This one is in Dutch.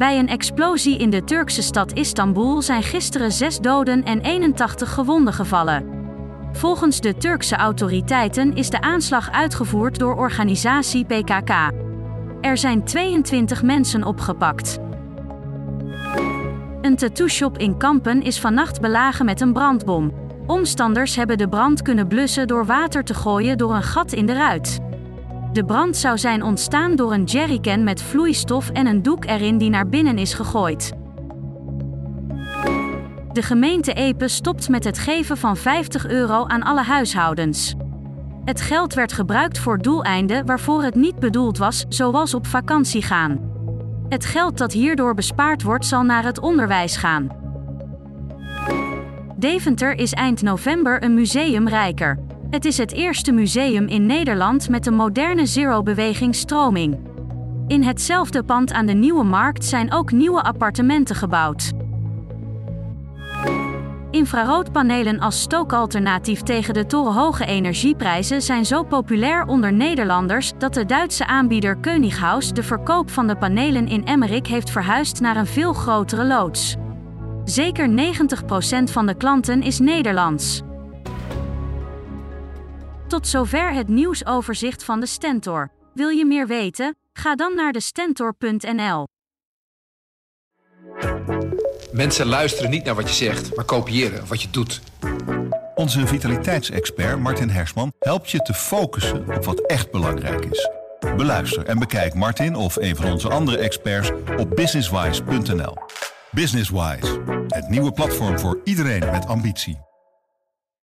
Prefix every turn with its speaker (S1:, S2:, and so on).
S1: Bij een explosie in de Turkse stad Istanbul zijn gisteren zes doden en 81 gewonden gevallen. Volgens de Turkse autoriteiten is de aanslag uitgevoerd door organisatie PKK. Er zijn 22 mensen opgepakt. Een tattoo-shop in Kampen is vannacht belagen met een brandbom. Omstanders hebben de brand kunnen blussen door water te gooien door een gat in de ruit. De brand zou zijn ontstaan door een jerrycan met vloeistof en een doek erin die naar binnen is gegooid. De gemeente Epe stopt met het geven van 50 euro aan alle huishoudens. Het geld werd gebruikt voor doeleinden waarvoor het niet bedoeld was, zoals op vakantie gaan. Het geld dat hierdoor bespaard wordt, zal naar het onderwijs gaan. Deventer is eind november een museum rijker. Het is het eerste museum in Nederland met een moderne zero-beweging stroming. In hetzelfde pand aan de Nieuwe Markt zijn ook nieuwe appartementen gebouwd. Infraroodpanelen als stookalternatief tegen de torenhoge energieprijzen zijn zo populair onder Nederlanders dat de Duitse aanbieder Könighaus de verkoop van de panelen in Emmerik heeft verhuisd naar een veel grotere loods. Zeker 90% van de klanten is Nederlands. Tot zover het nieuwsoverzicht van de Stentor. Wil je meer weten? Ga dan naar de Stentor.nl.
S2: Mensen luisteren niet naar wat je zegt, maar kopiëren wat je doet.
S3: Onze vitaliteitsexpert Martin Hersman helpt je te focussen op wat echt belangrijk is. Beluister en bekijk Martin of een van onze andere experts op businesswise.nl. Businesswise, het nieuwe platform voor iedereen met ambitie.